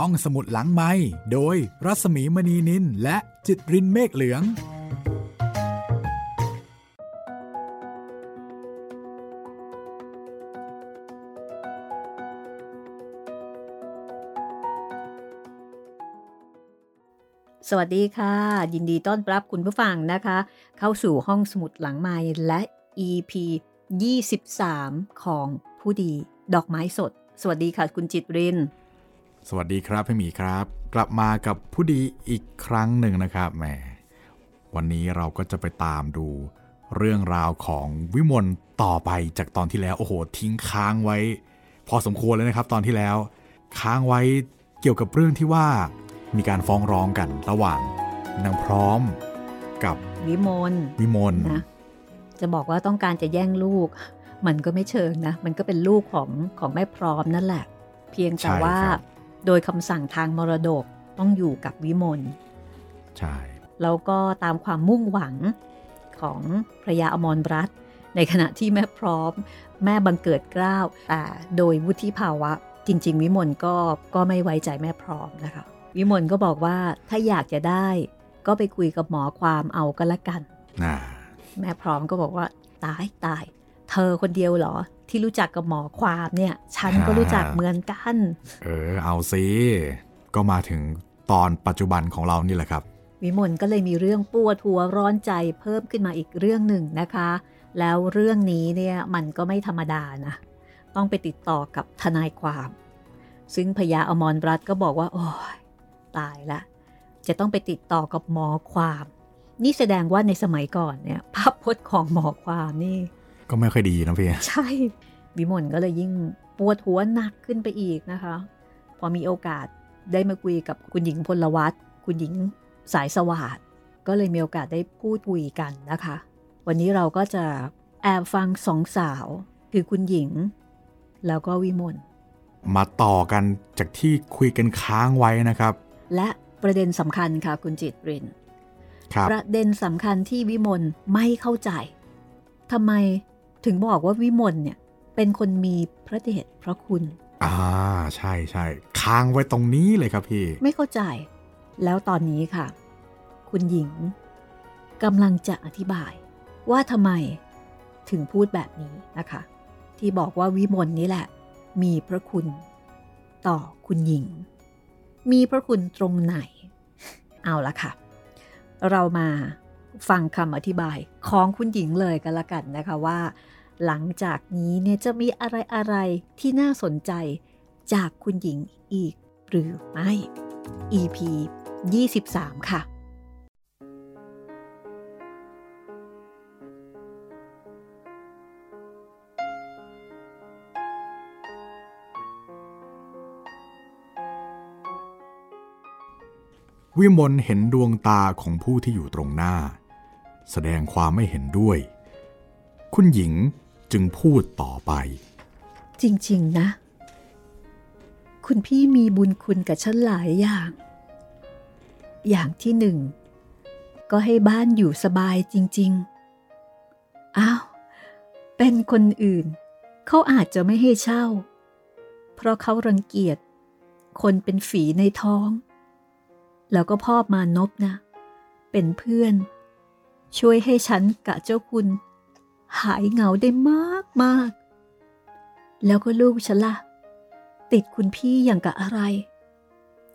ห้องสมุดหลังไม้โดยรัสมีมณีนินและจิตรินเมฆเหลือง สวัสดีค่ะ ยินดีต้อนรับคุณผู้ฟังนะคะ เข้าสู่ห้องสมุดหลังไม้และ EP 23 ของผู้ดี ดอกไม้สด สวัสดีค่ะ คุณจิตริน สวัสดีครับพี่หมีครับ กลับมากับผู้ดีอีกครั้งหนึ่งนะครับแหมวันนี้เราก็จะไปตามดู เรื่องราวของวิมลต่อไปจากตอนที่แล้วโอ้โห ทิ้งค้างไว้ พอสมควรเลยนะครับ ตอนที่แล้ว ค้างไว้เกี่ยวกับเรื่องที่ว่า มีการฟ้องร้องกันระหว่างนางพร้อมกับวิมลวิมลนะจะบอกว่าต้องการจะแย่งลูก มันก็ไม่เชิงนะ มันก็เป็นลูกของของแม่พร้อมนั่นแหละ เพียงแต่ใช่ว่าครับ โดยคำสั่งทางมรดกต้องอยู่กับวิมลใช่ แล้วก็ตามความมุ่งหวังของพระยาอมรรัตน์ในขณะที่แม่พร้อม แม่บังเกิดเกล้าวแต่โดยวุฒิภาวะ จริง ๆ วิมลก็ก็ไม่ไว้ใจแม่พร้อมนะคะ วิมลก็บอกว่าถ้าอยากจะได้ ก็ไปคุยกับหมอความเอาก็แล้วกันน่าแม่พร้อมก็บอกว่า ตายตาย เธอคนเดียวเหรอ ที่รู้จักกับหมอความเนี่ย ฉันก็รู้จักเหมือนกัน เออ เอาสิก็มาถึงตอนปัจจุบันของเรานี่แหละครับ วิมลก็เลยมีเรื่องปวดหัวร้อนใจเพิ่มขึ้นมาอีกเรื่องหนึ่งนะคะ แล้วเรื่องนี้เนี่ยมันก็ไม่ธรรมดานะต้องไปติดต่อกับทนายความ ซึ่งพญาอมรรัตน์ก็บอกว่า โอ้ยตายละ จะต้องไปติดต่อกับหมอความ นี่แสดงว่าในสมัยก่อนเนี่ยภาพพจน์ของหมอความนี่ ก็ไม่ค่อยดีนะพี่ ใช่ วิมลก็เลยยิ่งปวดหัวหนักขึ้นไปอีกนะคะ พอมีโอกาสได้มาคุยกับคุณหญิงพลวัตคุณหญิงสายสวัสดก็เลยมีโอกาสได้พูดคุยกันนะคะ วันนี้เราก็จะแอบฟังสองสาว คือคุณหญิง แล้วก็วิมลมาต่อกันจากที่คุยกันค้างไว้นะครับ และประเด็นสำคัญค่ะคุณจิตรินครับประเด็นสำคัญที่วิมลไม่เข้าใจทำไม ถึงบอกว่าวิมลเนี่ย เป็นคนมีพระเดชพระคุณ อ่า ใช่ใช่ค้างไว้ตรงนี้เลยครับพี่ ไม่เข้าใจ แล้วตอนนี้ค่ะ คุณหญิงกำลังจะอธิบาย ว่าทำไมถึงพูดแบบนี้นะคะ ที่บอกว่าวิมลนี่แหละ มีพระคุณ ต่อคุณหญิง มีพระคุณตรงไหน เอาละค่ะ เรามาฟังคำอธิบายของคุณหญิงเลยกันละกันนะคะว่า หลังจากนี้เนี่ยจะมีอะไรอะไรที่น่าสนใจจากคุณหญิงอีกหรือไม่ EP 23 ค่ะ วิมลเห็นดวงตาของผู้ที่อยู่ตรงหน้า แสดงความไม่เห็นด้วย คุณหญิง จึงพูดต่อไป จริง ๆ นะ คุณพี่มีบุญคุณกับฉันหลายอย่าง อย่างที่หนึ่ง ก็ให้บ้านอยู่สบายจริง ๆ อ้าว เป็นคนอื่น เขาอาจจะไม่ให้เช่า เพราะเขารังเกียจ คนเป็นฝีในท้อง แล้วก็พ่อมานพนะ เป็นเพื่อน ช่วยให้ฉันกับเจ้าคุณ หายเหงาได้มากมากๆแล้วก็ลูกฉันล่ะ ติดคุณพี่อย่างกับอะไร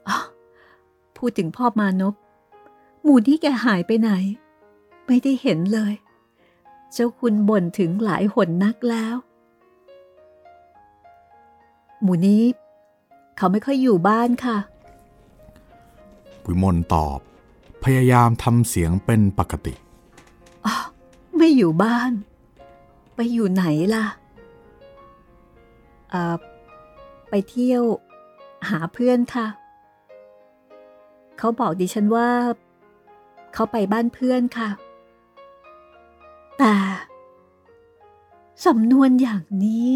อ๋อพูดถึงพ่อมานพหมูนี่แกหายไปไหน ไม่ได้เห็นเลย เจ้าคุณบ่นถึงหลายหนนักแล้ว หมูนี้ เขาไม่ค่อยอยู่บ้านค่ะวิมลตอบ พยายามทำเสียงเป็นปกติ อ๋อ ไม่อยู่บ้าน ไปอยู่ไหนล่ะเอ่อไปเที่ยวหาเพื่อนค่ะ เขาบอกดิฉันว่า เขาไปบ้านเพื่อนค่ะ แต่สำนวนอย่างนี้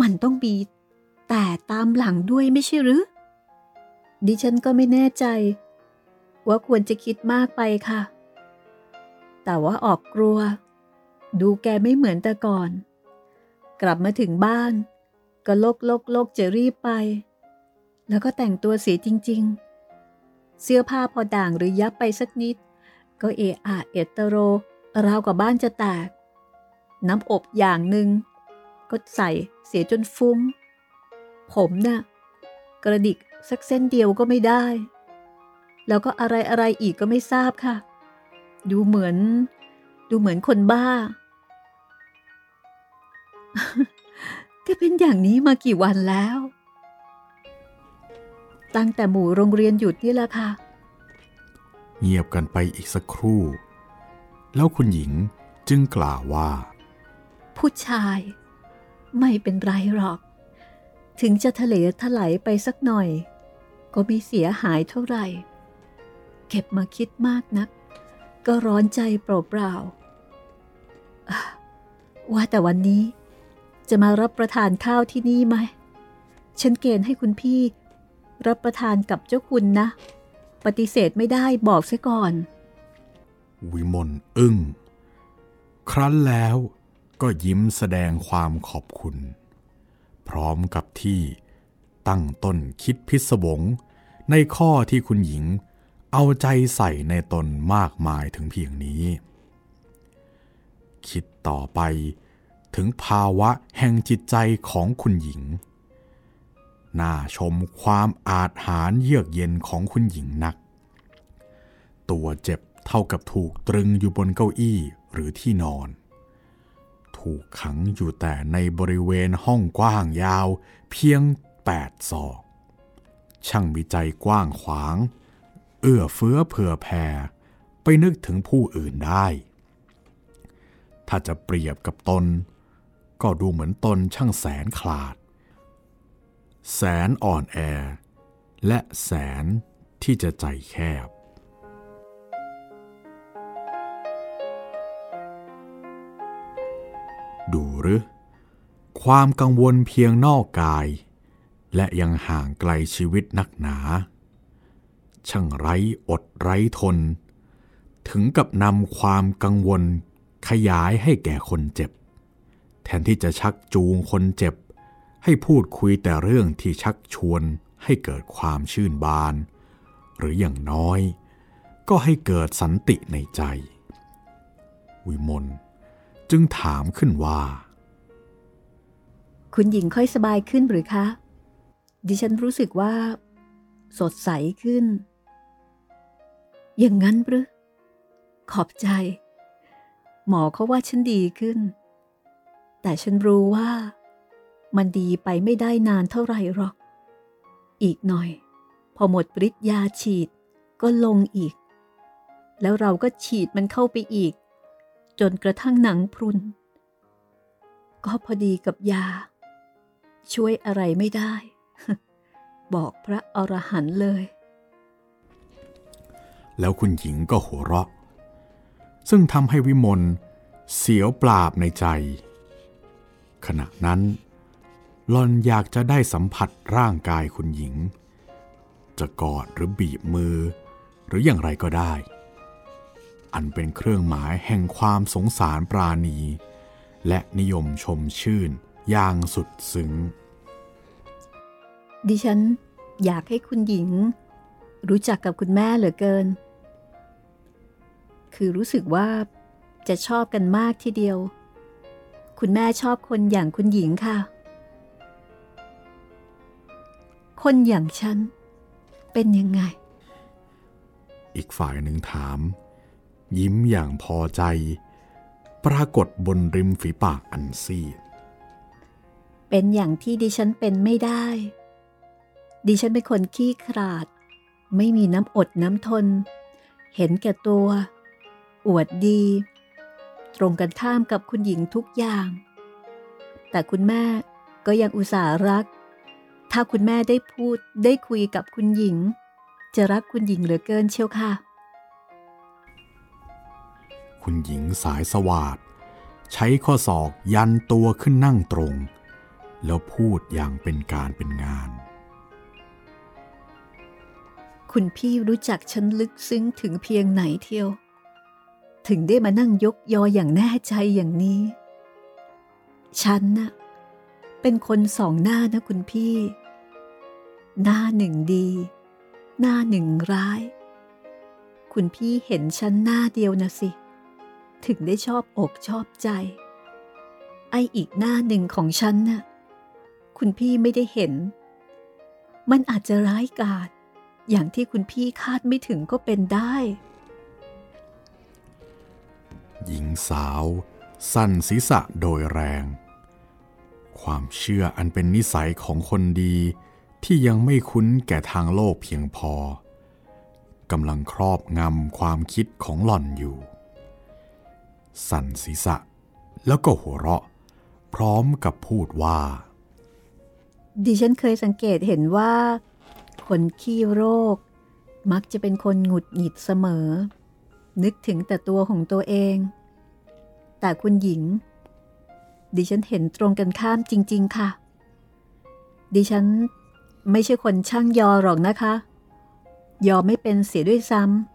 มันต้องมีแต่ตามหลังด้วยไม่ใช่หรือ ดิฉันก็ไม่แน่ใจ ว่าควรจะคิดมากไปค่ะ แต่ว่าออกกลัว ดูแกไม่เหมือนแต่ก่อน กลับมาถึงบ้าน ก็โลกโลกโลกจะรีบไป แล้วก็แต่งตัวเสียจริง ๆ เสื้อผ้าพอด่างหรือยับไปสักนิด ก็เอะอะเอตโร ราวกับบ้านจะแตก น้ำอบอย่างหนึ่งก็ใส่เสียจนฟุ้ง ผมนะ่ะกระดิกสักเส้นเดียวก็ไม่ได้ แล้วก็อะไรอะไรอีกก็ไม่ทราบค่ะ ดูเหมือน ดูเหมือนคนบ้า แกเป็นอย่างนี้มากี่วันแล้ว ตั้งแต่หมู่โรงเรียนหยุดนี่แหละค่ะ เงียบกันไปอีกสักครู่ แล้วคุณหญิงจึงกล่าวว่า ผู้ชายไม่เป็นไรหรอก ถึงจะทะเลถลายไปสักหน่อย ก็ไม่เสียหายเท่าไหร่ เก็บมาคิดมากนัก ก็ร้อนใจเปล่าๆว่าแต่วันนี้ จะมารับประทานข้าวที่นี่ไหม ฉันเกณฑ์ให้คุณพี่ รับประทานกับเจ้าคุณนะ ปฏิเสธไม่ได้บอกซะก่อน วิมลอึง้ง ครั้นแล้วก็ยิ้มแสดงความขอบคุณ พร้อมกับที่ตั้งต้นคิดพิศวงในข้อที่คุณหญิงเอาใจใส่ในตนมากมายถึงเพียงนี้ คิดต่อไป ถึงภาวะแห่งจิตใจของคุณหญิง น่าชมความอาจหารเยือกเย็นของคุณหญิงนัก ตัวเจ็บเท่ากับถูกตรึงอยู่บนเก้าอี้หรือที่นอน ถูกขังอยู่แต่ในบริเวณห้องกว้างยาวเพียงแปดศอก ช่างมีใจกว้างขวาง เอื้อเฟื้อเผื่อแผ่ไปนึกถึงผู้อื่นได้ ถ้าจะเปรียบกับตน ก็ดูเหมือนตนช่างแสนขลาด แสนอ่อนแอ และแสนที่จะใจแคบ ดูหรือ ความกังวลเพียงนอกกาย และยังห่างไกลชีวิตนักหนา ช่างไร้อดไร้ทน ถึงกับนำความกังวลขยายให้แก่คนเจ็บ แทนที่จะชักจูงคนเจ็บ ให้พูดคุยแต่เรื่องที่ชักชวนให้เกิดความชื่นบาน หรืออย่างน้อย ก็ให้เกิดสันติในใจ วิมลจึงถามขึ้นว่า คุณหญิงค่อยสบายขึ้นหรือคะ ดิฉันรู้สึกว่า สดใสขึ้น อย่างนั้นหรือขอบใจ หมอเขาว่าฉันดีขึ้น แต่ฉันรู้ว่า มันดีไปไม่ได้นานเท่าไหร่หรอก อีกหน่อย พอหมดฤทธิ์ยาฉีดก็ลงอีก แล้วเราก็ฉีดมันเข้าไปอีก จนกระทั่งหนังพรุน ก็พอดีกับยา ช่วยอะไรไม่ได้ บอกพระอรหันต์เลย แล้วคุณหญิงก็หัวเราะ ซึ่งทำให้วิมลเสียวปราบในใจ ขณะนั้นหลอนอยากจะได้สัมผัสร่างกายคุณหญิง จะกอดหรือบีบมือ หรืออย่างไรก็ได้ อันเป็นเครื่องหมายแห่งความสงสารปราณี และนิยมชมชื่นอย่างสุดซึ้ง ดิฉันอยากให้คุณหญิง รู้จักกับคุณแม่เหลือเกิน คือรู้สึกว่าจะชอบกันมากทีเดียว คุณแม่ชอบคนอย่างคุณหญิงค่ะ คนอย่างฉัน เป็นยังไง อีกฝ่ายหนึ่งถาม ยิ้มอย่างพอใจ ปรากฏบนริมฝีปากอันซีดเป็นอย่างที่ดิฉันเป็นไม่ได้ ดิฉันเป็นคนขี้ขลาด ไม่มีน้ำอดน้ำทน เห็นแก่ตัว อวดดี ตรงกันข้ามกับคุณหญิงทุกอย่าง แต่คุณแม่ก็ยังอุตส่าห์รัก ถ้าคุณแม่ได้พูดได้คุยกับคุณหญิง จะรักคุณหญิงเหลือเกินเชียวค่ะ คุณหญิงสายสวาดใช้ข้อศอกยันตัวขึ้นนั่งตรง แล้วพูดอย่างเป็นการเป็นงาน คุณพี่รู้จักฉันลึกซึ้งถึงเพียงไหนเที่ยว ถึงได้มานั่งยกยออย่างแน่ใจอย่างนี้ ฉันน่ะเป็นคนสองหน้านะคุณพี่ หน้าหนึ่งดี หน้าหนึ่งร้าย คุณพี่เห็นฉันหน้าเดียวนะสิ ถึงได้ชอบอกชอบใจ ไออีกหน้าหนึ่งของฉันน่ะคุณพี่ไม่ได้เห็น มันอาจจะร้ายกาจอย่างที่คุณพี่คาดไม่ถึงก็เป็นได้ หญิงสาว สั่นศีรษะโดยแรง ความเชื่ออันเป็นนิสัยของคนดีที่ยังไม่คุ้นแก่ทางโลกเพียงพอกำลังครอบงำความคิดของหล่อนอยู่ สั่นศีรษะ แล้วก็หัวเราะ พร้อมกับพูดว่า ดิฉันเคยสังเกตเห็นว่า คนขี้โรค มักจะเป็นคนหงุดหงิดเสมอ นึกถึงแต่ตัวของตัวเอง แต่คุณหญิง ดิฉันเห็นตรงกันข้ามจริง ๆ ค่ะ ดิฉันไม่ใช่คนช่างยอหรอกนะคะ ยอไม่เป็นเสียด้วยซ้ำ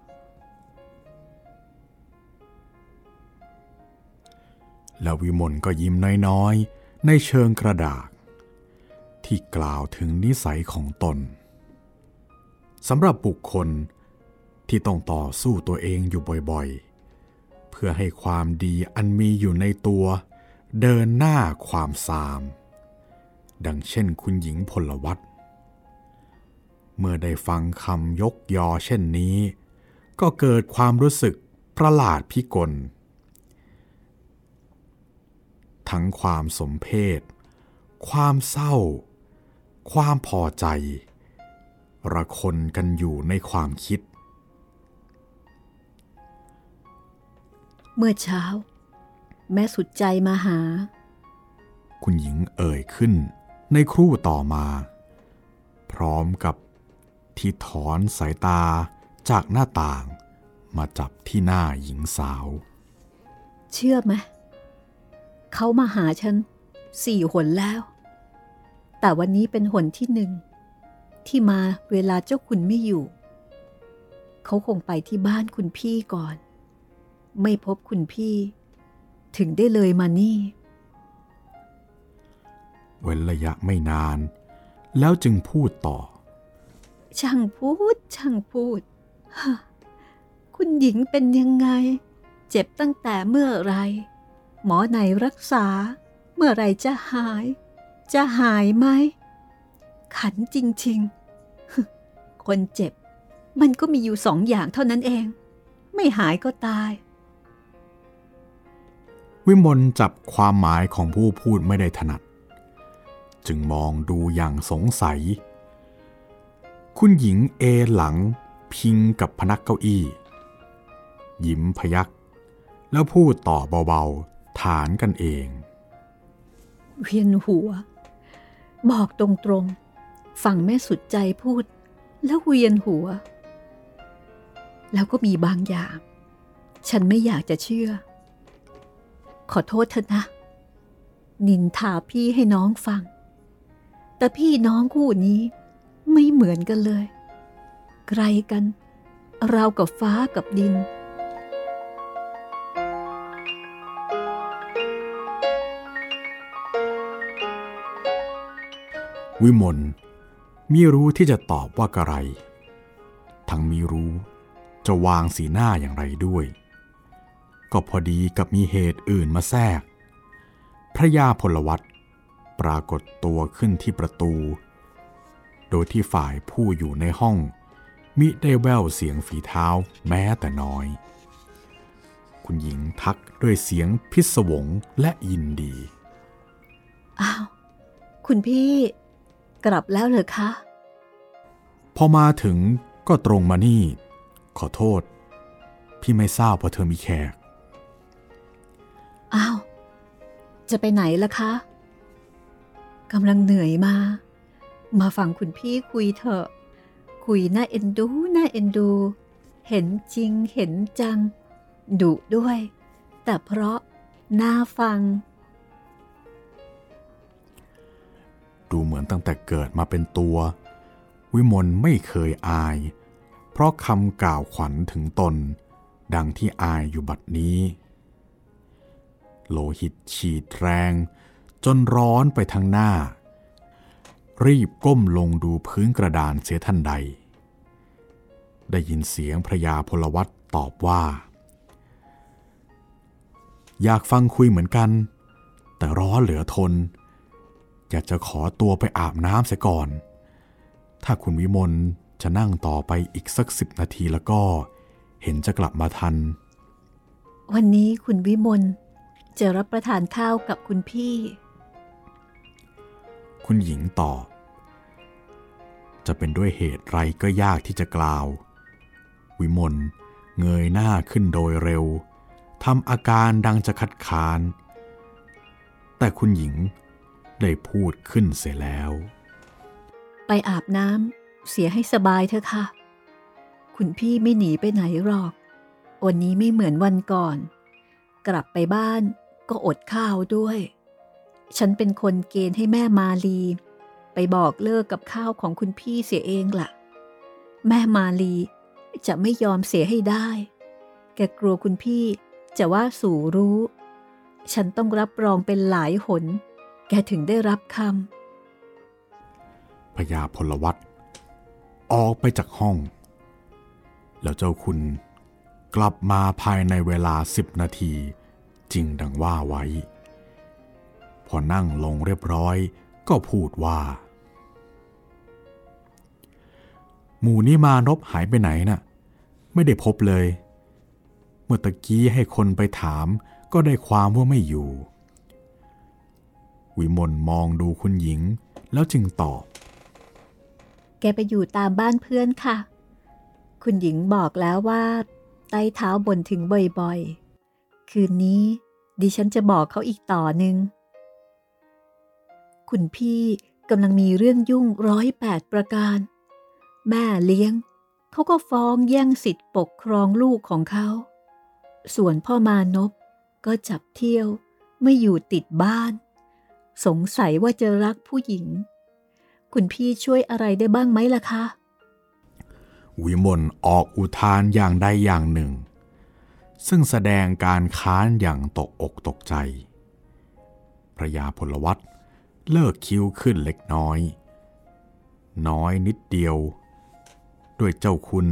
แล้ววิมลก็ยิ้มน้อยๆ ในเชิงกระดาษ ที่กล่าวถึงนิสัยของตนสำหรับบุคคล ที่ต้องต่อสู้ตัวเองอยู่บ่อยๆ เพื่อให้ความดีอันมีอยู่ในตัว เดินหน้าความสาม ดังเช่นคุณหญิงพลวัตเมื่อได้ฟังคำยกยอเช่นนี้ ก็เกิดความรู้สึกประหลาดพิกล ทั้งความสมเพศ ความเศร้า ความพอใจ ระคนกันอยู่ในความคิด เมื่อเช้า แม่สุดใจมาหา คุณหญิงเอ่ยขึ้นในครู่ต่อมา พร้อมกับที่ถอนสายตาจากหน้าต่างมาจับที่หน้าหญิงสาว เชื่อไหมเขามาหาฉันสี่หนแล้ว แต่วันนี้เป็นหนที่หนึ่ง ที่มาเวลาเจ้าคุณไม่อยู่ เขาคงไปที่บ้านคุณพี่ก่อน ไม่พบคุณพี่ ถึงได้เลยมานี่ เว้นระยะไม่นาน แล้วจึงพูดต่อ ช่างพูด ช่างพูดฮะคุณหญิงเป็นยังไง เจ็บตั้งแต่เมื่อไร หมอไหนรักษา เมื่อไรจะหาย จะหายไหม ขันจริงๆฮึคนเจ็บ มันก็มีอยู่สองอย่างเท่านั้นเอง ไม่หายก็ตาย วิมลจับความหมายของผู้พูดไม่ได้ถนัด จึงมองดูอย่างสงสัย คุณหญิงเอหลังพิงกับพนักเก้าอี้ ยิ้มพยัก แล้วพูดต่อเบาๆ ฐานกันเอง เวียนหัว บอกตรงๆฟังแม่สุดใจพูด แล้วเวียนหัว แล้วก็มีบางอย่าง ฉันไม่อยากจะเชื่อ ขอโทษเถอะนะ นินทาพี่ให้น้องฟัง แต่พี่น้องคู่นี้ไม่เหมือนกันเลย ไกลกันราวกับฟ้ากับดิน วิมลมิรู้ที่จะตอบว่ากระไร ทั้งมิรู้จะวางสีหน้าอย่างไรด้วย ก็พอดีกับมีเหตุอื่นมาแทรก พระยาพลวัตปรากฏตัวขึ้นที่ประตู โดยที่ฝ่ายผู้อยู่ในห้อง มิได้แววเสียงฝีเท้าแม้แต่น้อย คุณหญิงทักด้วยเสียงพิศวงและยินดี อ้าว คุณพี่กลับแล้วเหรอคะ พอมาถึงก็ตรงมานี่ ขอโทษ พี่ไม่ทราบว่าเธอมีแขก อ้าว จะไปไหนล่ะคะกำลังเหนื่อยมา มาฟังคุณพี่คุยเถอะ คุยน่าเอ็นดูน่าเอ็นดู เห็นจริงเห็นจัง ดุด้วย แต่เพราะน่าฟัง ดูเหมือนตั้งแต่เกิดมาเป็นตัว วิมลไม่เคยอาย เพราะคำกล่าวขวัญถึงตน ดังที่อายอยู่บัดนี้ โลหิตฉีดแรง จนร้อนไปทั้งหน้า รีบก้มลงดูพื้นกระดานเสียทันใด ได้ยินเสียงพระยาพลวัตตอบว่า อยากฟังคุยเหมือนกัน แต่ร้อนเหลือทน อยากจะขอตัวไปอาบน้ำเสียก่อน ถ้าคุณวิมลจะนั่งต่อไปอีกสักสิบนาทีแล้วก็ เห็นจะกลับมาทัน วันนี้คุณวิมล จะรับประทานข้าวกับคุณพี่ คุณหญิงตอบจะเป็นด้วยเหตุไรก็ยากที่จะกล่าว วิมลเงยหน้าขึ้นโดยเร็วทำอาการดังจะคัดค้าน แต่คุณหญิงได้พูดขึ้นเสียแล้ว ไปอาบน้ำเสียให้สบายเถอะค่ะ คุณพี่ไม่หนีไปไหนหรอก วันนี้ไม่เหมือนวันก่อน กลับไปบ้าน ก็อดข้าวด้วย ฉันเป็นคนเกณฑ์ให้แม่มาลี ไปบอกเลิกกับข้าวของคุณพี่เสียเองล่ะ แม่มาลีจะไม่ยอมเสียให้ได้ แกกลัวคุณพี่จะว่าสู่รู้ ฉันต้องรับรองเป็นหลายหน แกถึงได้รับคำพญาพลวัตออกไปจากห้อง แล้วเจ้าคุณกลับมาภายในเวลาสิบนาที จริงดังว่าไว้ พอนั่งลงเรียบร้อยก็พูดว่า หมู่นี้มานพหายไปไหนน่ะ ไม่ได้พบเลย เมื่อตะกี้ให้คนไปถามก็ได้ความว่าไม่อยู่ วิมลมองดูคุณหญิงแล้วจึงตอบ แกไปอยู่ตามบ้านเพื่อนค่ะ คุณหญิงบอกแล้วว่า ไต้เท้าบ่นถึงบ่อยๆ คืนนี้ ดิฉันจะบอกเขาอีกต่อหนึ่งคุณพี่กำลังมีเรื่องยุ่งร้อยแปดประการ แม่เลี้ยง เขาก็ฟ้องแย่งสิทธิ์ปกครองลูกของเขา ส่วนพ่อมานพก็จับเที่ยวไม่อยู่ติดบ้าน สงสัยว่าจะรักผู้หญิง คุณพี่ช่วยอะไรได้บ้างไหมล่ะคะ วิมลออกอุทานอย่างใดอย่างหนึ่ง ซึ่งแสดงการค้านอย่างตกอกตกใจ พระยาพลวัตเลิกคิ้วขึ้นเล็กน้อย น้อยนิดเดียว ด้วยเจ้าคุณ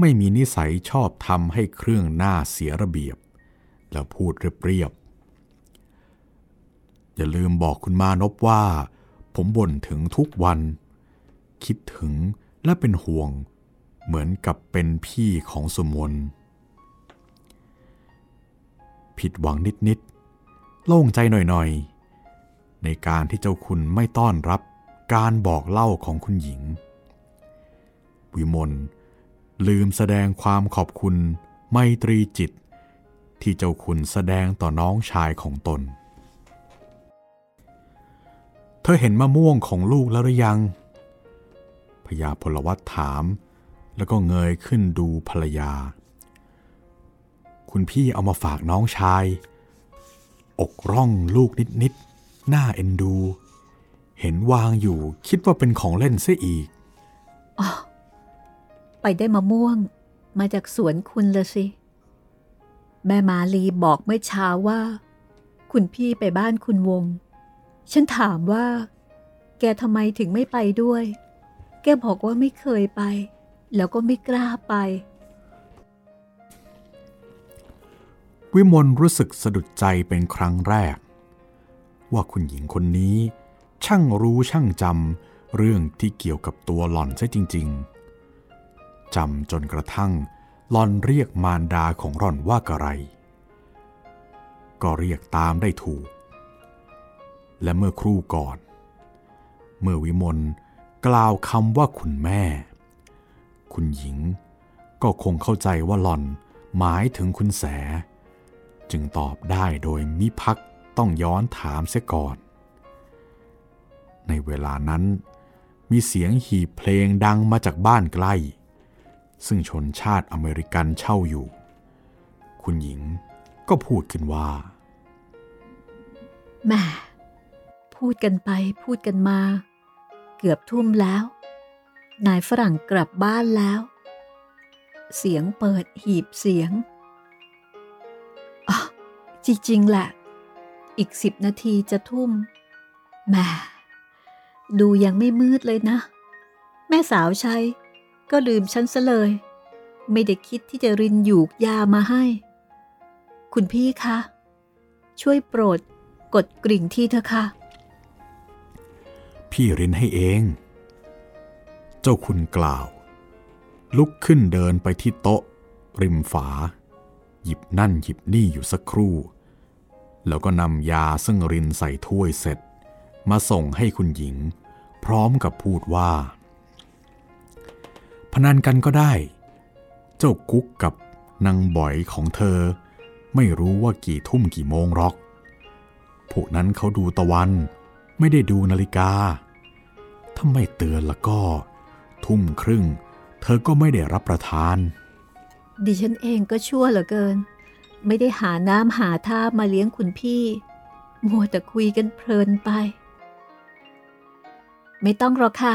ไม่มีนิสัยชอบทำให้เครื่องหน้าเสียระเบียบ แล้วพูดเรียบๆอย่าลืมบอกคุณมานพว่า ผมบ่นถึงทุกวัน คิดถึงและเป็นห่วง เหมือนกับเป็นพี่ของสมน ผิดหวังนิดๆ โล่งใจหน่อยๆ ในการที่เจ้าคุณไม่ต้อนรับการบอกเล่าของคุณหญิง วิมลลืมแสดงความขอบคุณไมตรีจิต ที่เจ้าคุณแสดงต่อน้องชายของตน เธอเห็นมะม่วงของลูกแล้วหรือยัง พญาพลวัตถาม แล้วก็เงยขึ้นดูภรรยา คุณพี่เอามาฝากน้องชาย อกร่องลูกนิดๆหน้าเอ็นดู เห็นวางอยู่คิดว่าเป็นของเล่นเสียอีกอ๋อไปได้มะม่วงมาจากสวนคุณละสิ แม่มาลีบอกเมื่อเช้าว่า คุณพี่ไปบ้านคุณวง ฉันถามว่า แกทำไมถึงไม่ไปด้วย แกบอกว่าไม่เคยไป แล้วก็ไม่กล้าไป วิมลรู้สึกสะดุดใจเป็นครั้งแรก ว่าคุณหญิงคนนี้ ช่างรู้ช่างจำเรื่องที่เกี่ยวกับตัวหล่อนใช่จริง ๆจำจนกระทั่งหล่อนเรียกมารดาของหล่อนว่ากระไร ก็เรียกตามได้ถูก และเมื่อครู่ก่อน เมื่อวิมลกล่าวคำว่าคุณแม่ คุณหญิงก็คงเข้าใจว่าหล่อนหมายถึงคุณแส จึงตอบได้โดยมิพักต้องย้อนถามเสียก่อน ในเวลานั้นมีเสียงหีบเพลงดังมาจากบ้านใกล้ ซึ่งชนชาติอเมริกันเช่าอยู่ คุณหญิงก็พูดขึ้นว่าแม่พูดกันไปพูดกันมา เกือบทุ่มแล้ว นายฝรั่งกลับบ้านแล้ว เสียงเปิดหีบเสียง จริงๆแหละ อีกสิบนาทีจะทุ่มแม่ดูยังไม่มืดเลยนะ แม่สาวใช้ก็ลืมฉันซะเลย ไม่ได้คิดที่จะรินหยูกยามาให้ คุณพี่คะ ช่วยโปรดกดกริ่งที่เถอะค่ะ พี่รินให้เอง เจ้าคุณกล่าว ลุกขึ้นเดินไปที่โต๊ะ ริมฝา หยิบนั่นหยิบนี่อยู่สักครู่ แล้วก็นำยาซึ่งรินใส่ถ้วยเสร็จ มาส่งให้คุณหญิง พร้อมกับพูดว่า พนันกันก็ได้ เจ้ากุ๊กกับนางบ่อยของเธอ ไม่รู้ว่ากี่ทุ่มกี่โมงหรอก พวกนั้นเขาดูตะวัน ไม่ได้ดูนาฬิกา ถ้าไม่เตือนแล้วก็ ทุ่มครึ่ง เธอก็ไม่ได้รับประทาน ดิฉันเองก็ชั่วเหลือเกิน ไม่ได้หาน้ำหาท่ามาเลี้ยงคุณพี่ มัวแต่คุยกันเพลินไป ไม่ต้องหรอกค่ะ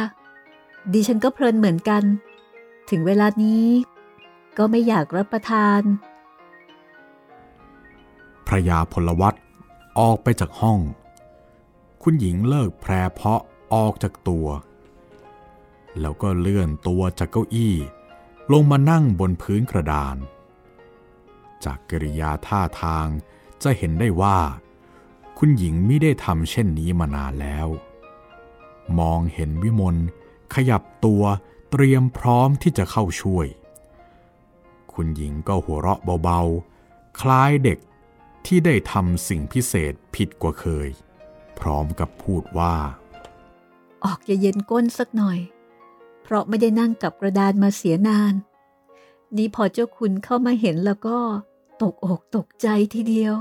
ดิฉันก็เพลินเหมือนกัน ถึงเวลานี้ ก็ไม่อยากรับประทานพระยาพลวัตออกไปจากห้อง คุณหญิงเลิกแพรเพาะออกจากตัว แล้วก็เลื่อนตัวจากเก้าอี้ ลงมานั่งบนพื้นกระดาน จากกิริยาท่าทางจะเห็นได้ว่า คุณหญิงไม่ได้ทำเช่นนี้มานานแล้ว มองเห็นวิมลขยับตัวเตรียมพร้อมที่จะเข้าช่วย คุณหญิงก็หัวเราะเบาๆ คล้ายเด็กที่ได้ทำสิ่งพิเศษผิดกว่าเคย พร้อมกับพูดว่า ออกจะเย็นก้นสักหน่อย เพราะไม่ได้นั่งกับกระดานมาเสียนาน นี่พอเจ้าคุณเข้ามาเห็นแล้วก็ ตกอกตกใจทีเดียว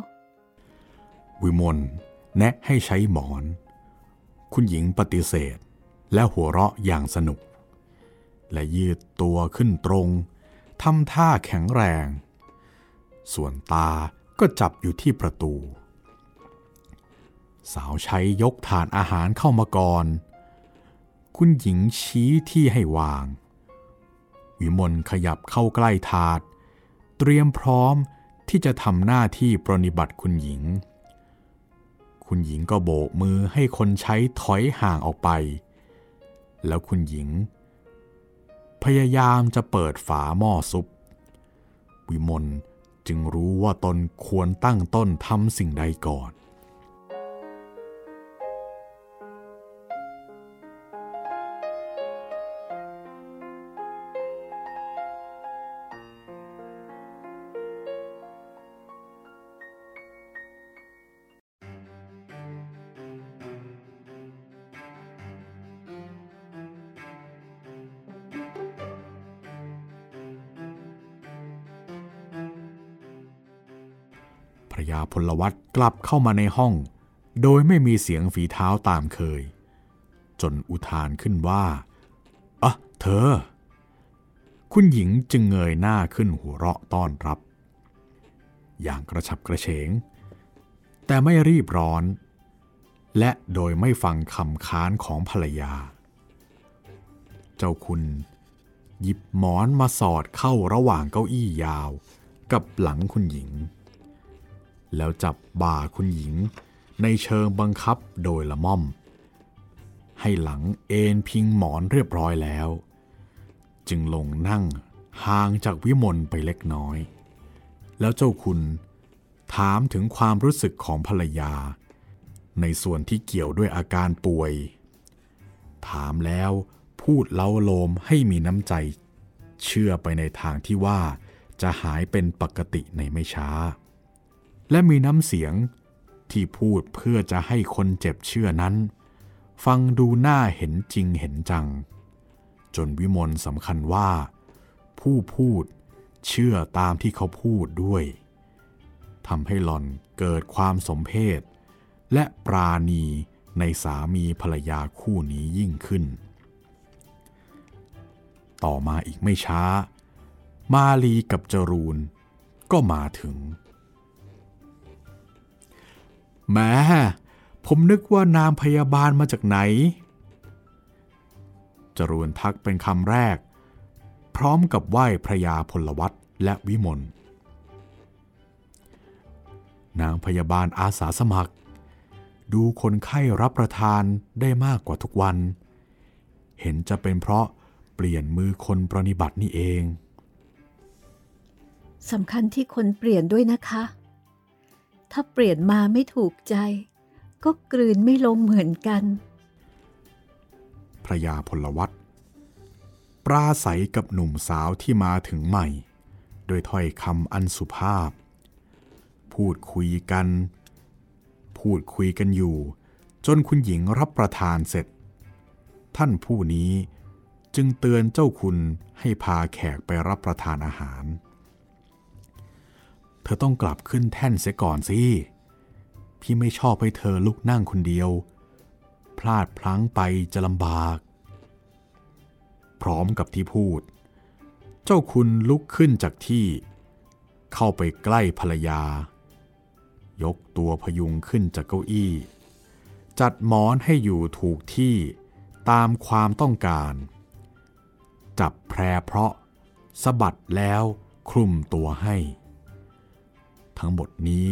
วิมลแนะให้ใช้หมอน คุณหญิงปฏิเสธ และหัวเราะอย่างสนุก และยืดตัวขึ้นตรงทำท่าแข็งแรง ส่วนตาก็จับอยู่ที่ประตู สาวใช้ยกถาดอาหารเข้ามาก่อน คุณหญิงชี้ที่ให้วาง วิมลขยับเข้าใกล้ถาด เตรียมพร้อม ที่จะทำหน้าที่ปรนิบัติคุณหญิง คุณหญิงก็โบกมือให้คนใช้ถอยห่างออกไป แล้วคุณหญิง พยายามจะเปิดฝาหม้อซุป วิมลจึงรู้ว่าตนควรตั้งต้นทำสิ่งใดก่อน ลวัตกลับเข้ามาในห้อง โดยไม่มีเสียงฝีเท้าตามเคย จนอุทานขึ้นว่าอะเธอ คุณหญิงจึงเงยหน้าขึ้นหัวเราะต้อนรับ อย่างกระฉับกระเฉง แต่ไม่รีบร้อน และโดยไม่ฟังคำค้านของภรรยา เจ้าคุณ หยิบหมอนมาสอดเข้าระหว่างเก้าอี้ยาวกับหลังคุณหญิง แล้วจับบ่าคุณหญิง ในเชิงบังคับโดยละม่อม ให้หลังเอนพิงหมอนเรียบร้อยแล้ว จึงลงนั่งห่างจากวิมลไปเล็กน้อย แล้วเจ้าคุณถามถึงความรู้สึกของภรรยา ในส่วนที่เกี่ยวด้วยอาการป่วย ถามแล้วพูดเล้าโลมให้มีน้ำใจ เชื่อไปในทางที่ว่าจะหายเป็นปกติในไม่ช้า และมีน้ำเสียงที่พูดเพื่อจะให้คนเจ็บเชื่อนั้น ฟังดูน่าเห็นจริงเห็นจัง จนวิมลสำคัญว่า ผู้พูดเชื่อตามที่เขาพูดด้วยทำให้หล่อนเกิดความสมเพศ และปราณีในสามีภรรยาคู่นี้ยิ่งขึ้น ต่อมาอีกไม่ช้า มาลีกับจรูนก็มาถึง แม้ผมนึกว่านามพยาบาลมาจากไหน จรวนทักเป็นคำแรก พร้อมกับไหว้พระยาพลวัตและวิมลนางพยาบาลอาสาสมัคร ดูคนไข้รับประทานได้มากกว่าทุกวัน เห็นจะเป็นเพราะเปลี่ยนมือคนปรนิบัตินี่เองสำคัญที่คนเปลี่ยนด้วยนะคะ ถ้าเปลี่ยนมาไม่ถูกใจ ก็กลืนไม่ลงเหมือนกัน พระยาพลวัตปราศัยกับหนุ่มสาวที่มาถึงใหม่ โดยถ้อยคำอันสุภาพ พูดคุยกัน พูดคุยกันอยู่ จนคุณหญิงรับประทานเสร็จ ท่านผู้นี้จึงเตือนเจ้าคุณให้พาแขกไปรับประทานอาหาร เธอต้องกลับขึ้นแท่นเสียก่อนสิ พี่ไม่ชอบให้เธอลุกนั่งคนเดียว พลาดพลั้งไปจะลำบาก พร้อมกับที่พูด เจ้าคุณลุกขึ้นจากที่ เข้าไปใกล้ภรรยา ยกตัวพยุงขึ้นจากเก้าอี้ จัดหมอนให้อยู่ถูกที่ตามความต้องการ จับแพรเพราะสะบัดแล้วคลุมตัวให้ ทั้งหมดนี้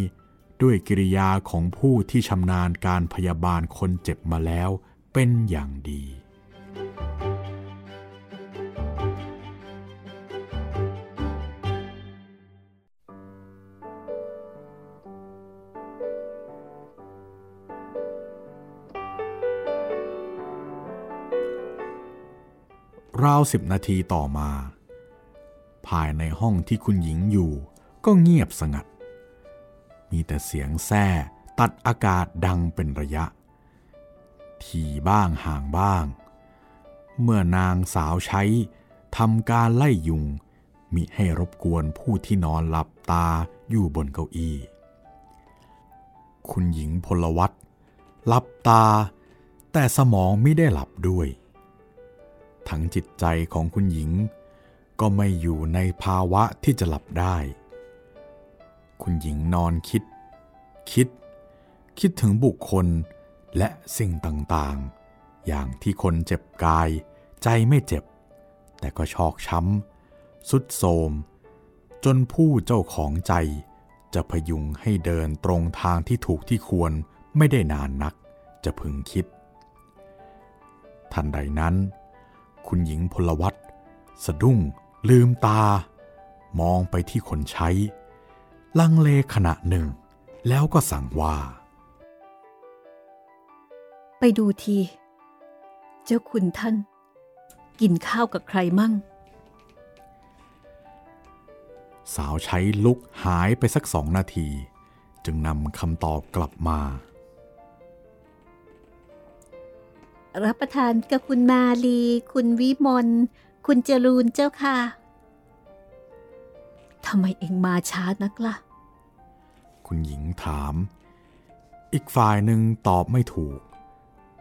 ด้วยกิริยาของผู้ที่ชำนาญการพยาบาลคนเจ็บมาแล้วเป็นอย่างดี ราวสิบนาทีต่อมา ภายในห้องที่คุณหญิงอยู่ก็เงียบสงัด มีแต่เสียงแส้ตัดอากาศดังเป็นระยะ ทีบ้างห่างบ้าง เมื่อนางสาวใช้ทำการไล่ยุง มิให้รบกวนผู้ที่นอนหลับตาอยู่บนเก้าอี้ คุณหญิงพลวัตหลับตา แต่สมองไม่ได้หลับด้วย ทั้งจิตใจของคุณหญิงก็ไม่อยู่ในภาวะที่จะหลับได้ คุณหญิงนอนคิด คิด คิดถึงบุคคลและสิ่งต่างๆ อย่างที่คนเจ็บกาย ใจไม่เจ็บ แต่ก็ชอกช้ำสุดโทมจนผู้เจ้าของใจจะพยุงให้เดินตรงทางที่ถูกที่ควรไม่ได้นานนักจะพึงคิด ทันใดนั้น คุณหญิงพลวัตสะดุ้งลืมตา มองไปที่คนใช้ ลังเลขณะหนึ่ง แล้วก็สั่งว่า ไปดูที เจ้าคุณท่าน กินข้าวกับใครมั่ง สาวใช้ลุกหายไปสักสองนาที จึงนำคำตอบกลับมา รับประทานกับคุณมาลี คุณวิมลคุณจรูนเจ้าค่ะ ทำไมเองมาช้านักล่ะ คุณหญิงถาม อีกฝ่ายหนึ่งตอบไม่ถูก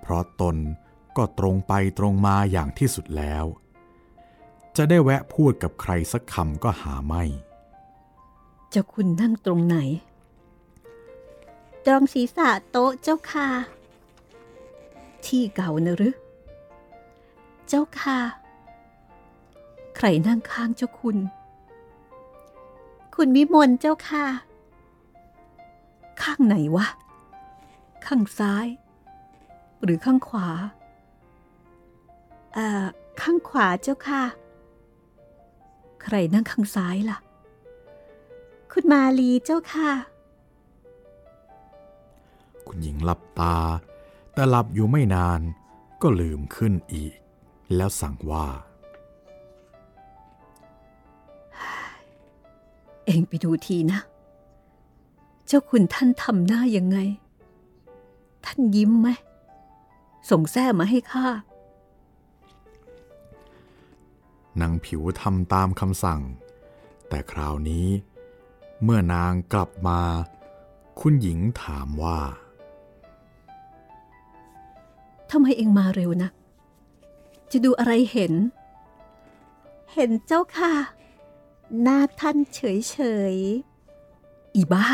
เพราะตนก็ตรงไปตรงมาอย่างที่สุดแล้ว จะได้แวะพูดกับใครสักคำก็หาไม่ เจ้าคุณนั่งตรงไหน ตรงศีรษะโต๊ะเจ้าค่ะ ที่เก่านะหรือ เจ้าค่ะ ใครนั่งข้างเจ้าคุณ คุณวิมลเจ้าค่ะ ข้างไหนวะ ข้างซ้าย หรือข้างขวา เอ่อ ข้างขวาเจ้าค่ะ ใครนั่งข้างซ้ายล่ะ คุณมาลีเจ้าค่ะ คุณหญิงหลับตา แต่หลับอยู่ไม่นานก็ลืมขึ้นอีก แล้วสั่งว่า เองไปดูทีนะ เจ้าคุณท่านทำหน้ายังไง ท่านยิ้มไหม ส่งแส้มาให้ข้านางผิวทำตามคำสั่ง แต่คราวนี้ เมื่อนางกลับมา คุณหญิงถามว่าทำไมเองมาเร็วนะ จะดูอะไรเห็น เห็นเจ้าค่ะ หน้าท่านเฉยเฉยอีบ้า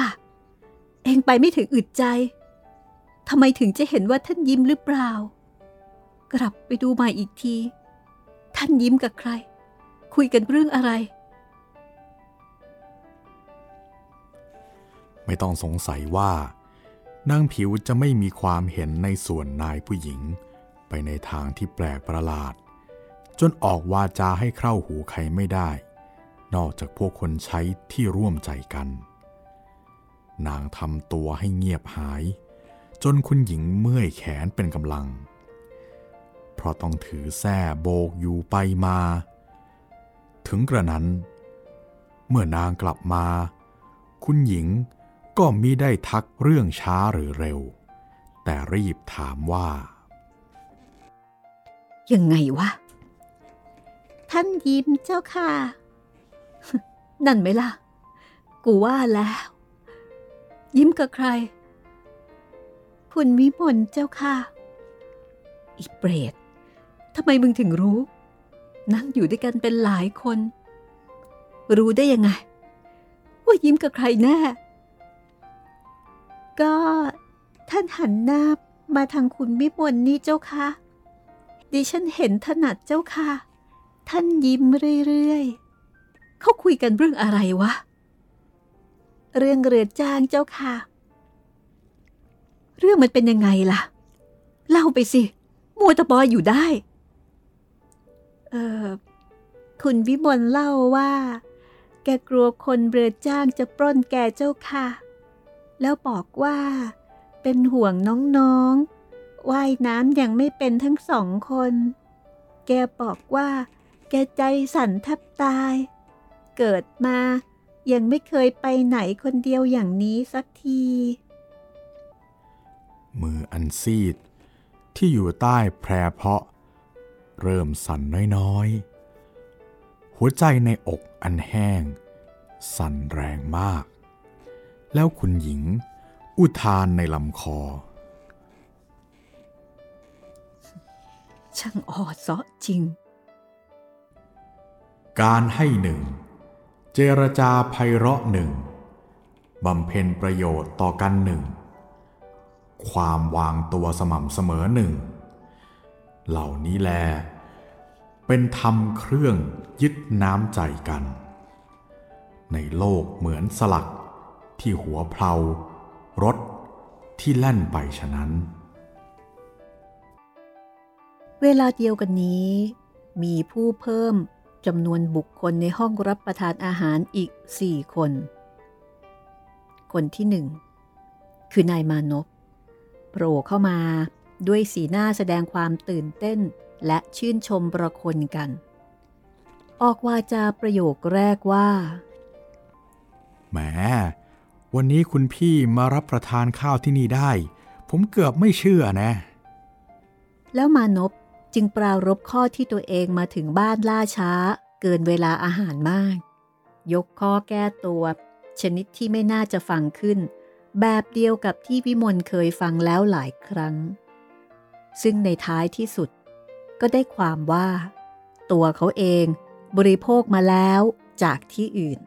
เองไปไม่ถึงอึดใจทำไมถึงจะเห็นว่าท่านยิ้มหรือเปล่า กลับไปดูใหม่อีกที ท่านยิ้มกับใคร คุยกันเรื่องอะไร ไม่ต้องสงสัยว่านางผิวจะไม่มีความเห็นในส่วนนายผู้หญิง ไปในทางที่แปลกประหลาด จนออกวาจาให้เข้าหูใครไม่ได้ นอกจากพวกคนใช้ที่ร่วมใจกัน นางทำตัวให้เงียบหาย จนคุณหญิงเมื่อยแขนเป็นกำลัง เพราะต้องถือแส้โบกอยู่ไปมา ถึงกระนั้น เมื่อนางกลับมา คุณหญิงก็มิได้ทักเรื่องช้าหรือเร็ว แต่รีบถามว่า ยังไงวะท่านยิ้มเจ้าค่ะ นั่นไหมล่ะ กูว่าแล้ว ยิ้มกับใคร คุณวิมลเจ้าค่ะ อีเปรตทำไมมึงถึงรู้ นั่งอยู่ด้วยกันเป็นหลายคน รู้ได้ยังไง ว่ายิ้มกับใครแน่ ก็ท่านหันหน้ามาทางคุณวิมลนี่เจ้าค่ะ ดิฉันเห็นถนัดเจ้าค่ะ ท่านยิ้มเรื่อยๆ เขาคุยกันเรื่องอะไรวะ เรื่องเรือจ้างเจ้าค่ะ เรื่องมันเป็นยังไงล่ะ เล่าไปสิ มัวตะบอยอยู่ได้ เออคุณวิมลเล่าว่า แกกลัวคนเรือจ้างจะปล้นแกเจ้าค่ะ แล้วบอกว่า เป็นห่วงน้องๆว่ายน้ำยังไม่เป็นทั้งสองคน แกบอกว่า แกใจสั่นแทบตาย เกิดมา ยังไม่เคยไปไหนคนเดียวอย่างนี้สักที มืออันซีด ที่อยู่ใต้แพรเพาะ เริ่มสั่นน้อยๆ หัวใจในอกอันแห้ง สั่นแรงมาก แล้วคุณหญิง อุทานในลำคอ ช่างอ่อเซาะจริงการให้หนึ่ง เจรจาไพเราะหนึ่งบำเพ็ญประโยชน์ต่อกันหนึ่ง ความวางตัวสม่ำเสมอหนึ่ง เหล่านี้แล เป็นธรรมเครื่องยึดน้ำใจกัน ในโลกเหมือนสลักที่หัวเพลารถที่แล่นไปฉะนั้น เวลาเดียวกันนี้ มีผู้เพิ่ม จำนวนบุคคลในห้องรับประทานอาหารอีกสี่คน คนที่หนึ่งคือนายมานพโผล่เข้ามาด้วยสีหน้าแสดงความตื่นเต้นและชื่นชมประคนกัน ออกวาจาประโยคแรกว่า แหม วันนี้คุณพี่มารับประทานข้าวที่นี่ได้ ผมเกือบไม่เชื่อนะ แล้วมานพ จึงปรารบข้อที่ตัวเองมาถึงบ้านล่าช้า เกินเวลาอาหารมาก ยกข้อแก้ตัว ชนิดที่ไม่น่าจะฟังขึ้น แบบเดียวกับที่วิมลเคยฟังแล้วหลายครั้ง ซึ่งในท้ายที่สุด ก็ได้ความว่า ตัวเขาเองบริโภคมาแล้วจากที่อื่น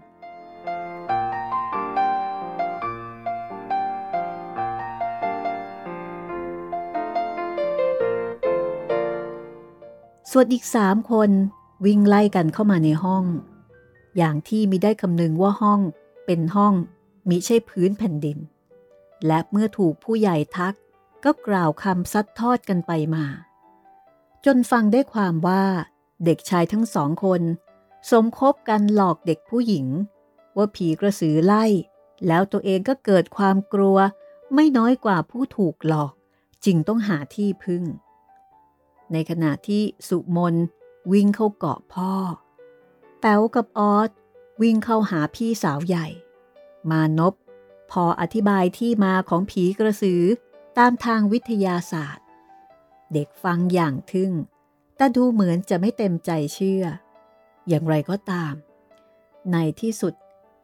ส่วนอีกสามคนวิ่งไล่กันเข้ามาในห้อง อย่างที่มิได้คำนึงว่าห้องเป็นห้องมิใช่พื้นแผ่นดิน และเมื่อถูกผู้ใหญ่ทักก็กล่าวคำซัดทอดกันไปมา จนฟังได้ความว่าเด็กชายทั้งสองคน สมคบกันหลอกเด็กผู้หญิง ว่าผีกระสือไล่ แล้วตัวเองก็เกิดความกลัวไม่น้อยกว่าผู้ถูกหลอก จึงต้องหาที่พึ่ง ในขณะที่สุมนวิ่งเข้าเกาะพ่อ แป๋วกับออสวิ่งเข้าหาพี่สาวใหญ่ มานพพออธิบายที่มาของผีกระสือตามทางวิทยาศาสตร์ เด็กฟังอย่างทึ่ง แต่ดูเหมือนจะไม่เต็มใจเชื่อ อย่างไรก็ตาม ในที่สุด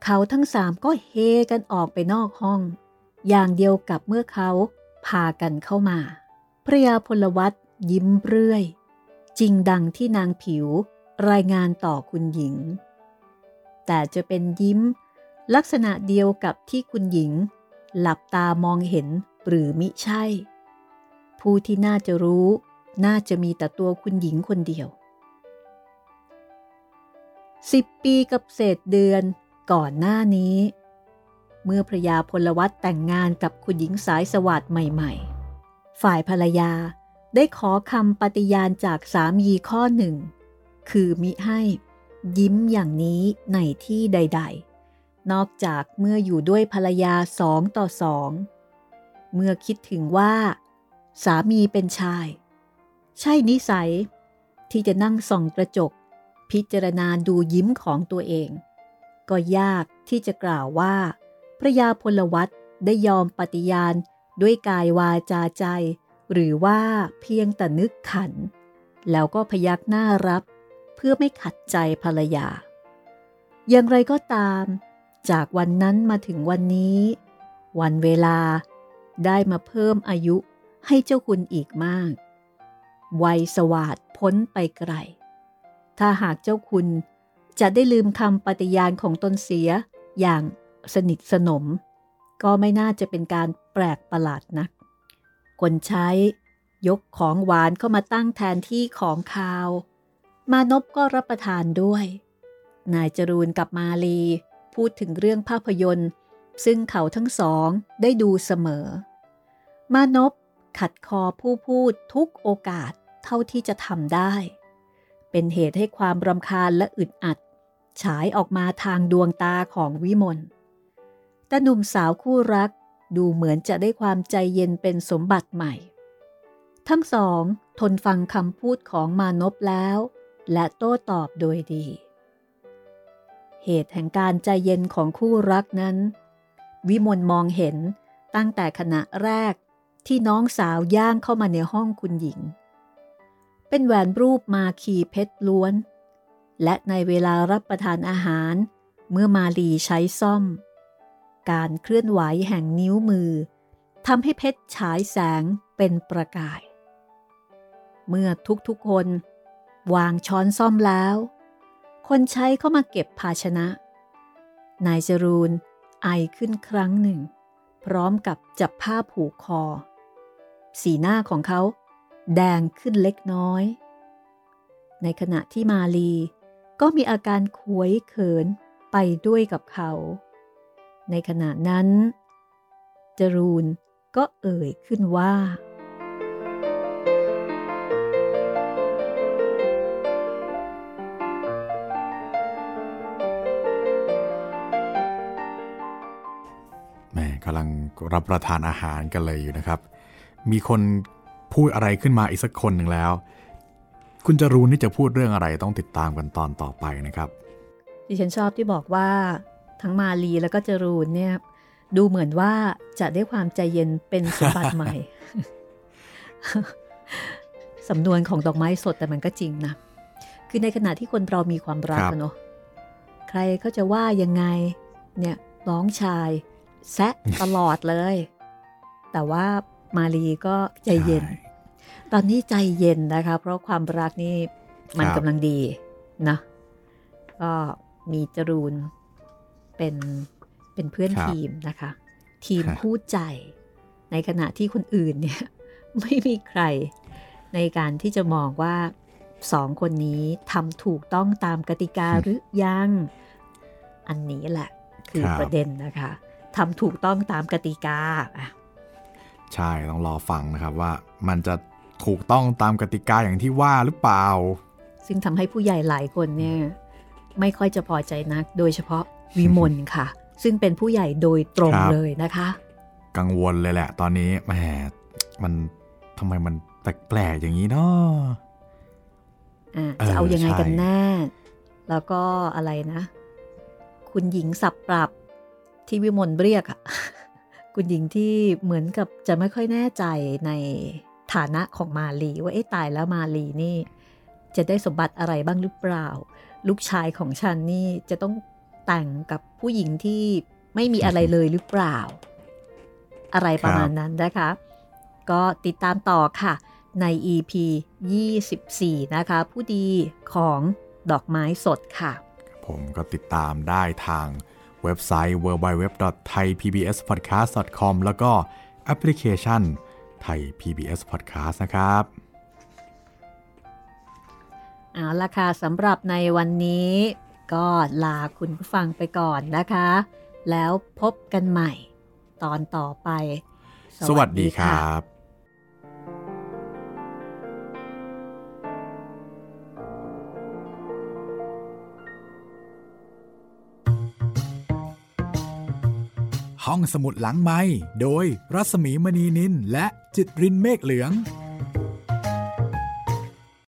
เขาทั้งสามก็เฮกันออกไปนอกห้อง อย่างเดียวกับเมื่อเขาพากันเข้ามาพระยาพลวัต ยิ้มเรื่อย จริงดังที่นางผิวรายงานต่อคุณหญิง แต่จะเป็นยิ้ม ลักษณะเดียวกับที่คุณหญิง หลับตามองเห็นหรือมิใช่ ผู้ที่น่าจะรู้น่าจะมีแต่ตัวคุณหญิงคนเดียวสิบปีกับเศษเดือนก่อนหน้านี้ เมื่อพระยาพลวัตแต่งงานกับคุณหญิงสายสวัสด์ใหม่ ๆ ฝ่ายภรรยา ได้ขอคำปฏิญาณจากสามีข้อหนึ่ง คือมิให้ยิ้มอย่างนี้ในที่ใด ๆ นอกจากเมื่ออยู่ด้วยภรรยาสองต่อสอง เมื่อคิดถึงว่า สามีเป็นชาย ใช่นิสัย ที่จะนั่งส่องกระจก พิจารณาดูยิ้มของตัวเอง ก็ยากที่จะกล่าวว่า พระยาพลวัตได้ยอมปฏิญาณด้วยกายวาจาใจ หรือว่าเพียงแต่นึกขัน แล้วก็พยักหน้ารับเพื่อไม่ขัดใจภรรยา อย่างไรก็ตาม จากวันนั้นมาถึงวันนี้ วันเวลาได้มาเพิ่มอายุให้เจ้าคุณอีกมาก วัยสวาดพ้นไปไกล ถ้าหากเจ้าคุณจะได้ลืมคำปฏิญาณของตนเสียอย่างสนิทสนม ก็ไม่น่าจะเป็นการแปลกประหลาดนัก คนใช้ ยกของหวานเข้ามาตั้งแทนที่ของคาว มานพก็รับประทานด้วย นายจรูนกับมาลีพูดถึงเรื่องภาพยนตร์ ซึ่งเขาทั้งสองได้ดูเสมอ มานพขัดคอผู้พูดทุกโอกาสเท่าที่จะทำได้ เป็นเหตุให้ความรำคาญและอึดอัด ฉายออกมาทางดวงตาของวิมลแต่หนุ่มสาวคู่รัก ดูเหมือนจะได้ความใจเย็นเป็นสมบัติใหม่ ทั้งสองทนฟังคำพูดของมานพแล้ว และโต้ตอบโดยดี เหตุแห่งการใจเย็นของคู่รักนั้น วิมลมองเห็นตั้งแต่ขณะแรกที่น้องสาวย่างเข้ามาในห้องคุณหญิง เป็นแหวนรูปมาคีเพชรล้วน และในเวลารับประทานอาหาร เมื่อมาลีใช้ซ่อม การเคลื่อนไหวแห่งนิ้วมือทำให้เพชรฉายแสงเป็นประกาย เมื่อทุกๆคน วางช้อนซ่อมแล้ว คนใช้เข้ามาเก็บภาชนะ นายจรูนไอขึ้นครั้งหนึ่ง พร้อมกับจับผ้าผูกคอ สีหน้าของเขา แดงขึ้นเล็กน้อย ในขณะที่มาลีก็มีอาการขวยเขินไปด้วยกับเขา ในขณะนั้น จรูนก็เอ่ยขึ้นว่า แม่กำลังรับประทานอาหารกันเลยอยู่นะครับ มีคนพูดอะไรขึ้นมาอีกสักคนหนึ่งแล้ว คุณจรูนนี่จะพูดเรื่องอะไรต้องติดตามกันตอนต่อไปนะครับ ดิฉันชอบที่บอกว่า ทั้งมาลีแล้วก็จรูนเนี่ย ดูเหมือนว่าจะได้ความใจเย็นเป็นสมบัติใหม่ สำนวนของดอกไม้สดแต่มันก็จริงนะ คือในขณะที่คนเรามีความรักครับอะเนาะใครเขาจะว่ายังไง เนี่ยน้องชายแซะตลอดเลย แต่ว่ามาลีก็ใจเย็นใช่ตอนนี้ใจเย็นนะคะ เพราะความรักนี่มันครับกำลังดีนะก็มีจรูน เป็นเป็นเพื่อนครับทีมนะคะ ทีมครับคู่ใจ ในขณะที่คนอื่นเนี่ยไม่มีใครในการที่จะมองว่าสองคนนี้ทำถูกต้องตามกติกาหรือยัง อันนี้แหละ คือครับประเด็นนะคะทำถูกต้องตามกติกาอะใช่ต้องรอฟังนะครับว่ามันจะถูกต้องตามกติกาอย่างที่ว่าหรือเปล่า ซึ่งทำให้ผู้ใหญ่หลายคนเนี่ยไม่ค่อยจะพอใจนัก โดยเฉพาะ วิมลค่ะ ซึ่งเป็นผู้ใหญ่โดยตรงครับเลยนะคะ กังวลเลยแหละ ตอนนี้แหมมันทำไมมันแปลกๆอย่างนี้เนาะอะเออจะเอายังไงกันใช่แน่ แล้วก็อะไรนะ คุณหญิงสับปรับที่วิมลเรียกอะคุณหญิงที่เหมือนกับจะไม่ค่อยแน่ใจในฐานะของมาลี ว่าเอ๊ะตายแล้วมาลีนี่ จะได้สมบัติอะไรบ้างหรือเปล่า ลูกชายของฉันนี่จะต้อง แต่งกับผู้หญิงที่ไม่มีอะไรเลยหรือเปล่า อะไรประมาณนั้นนะคะ ก็ติดตามต่อค่ะ ใน EP 24 นะคะ ผู้ดีของดอกไม้สดค่ะ ผมก็ติดตามได้ทางเว็บไซต์ www.thaipbspodcast.com แล้วก็แอปพลิเคชันไทย PBS Podcast นะครับเอาละค่ะสำหรับในวันนี้ ก็ลาคุณผู้ฟังไปก่อนนะคะ แล้วพบกันใหม่ ตอนต่อไป สวัสดีครับห้องสมุดหลังไม้โดยรัสมีมณีนินและจิตรินเมฆเหลือง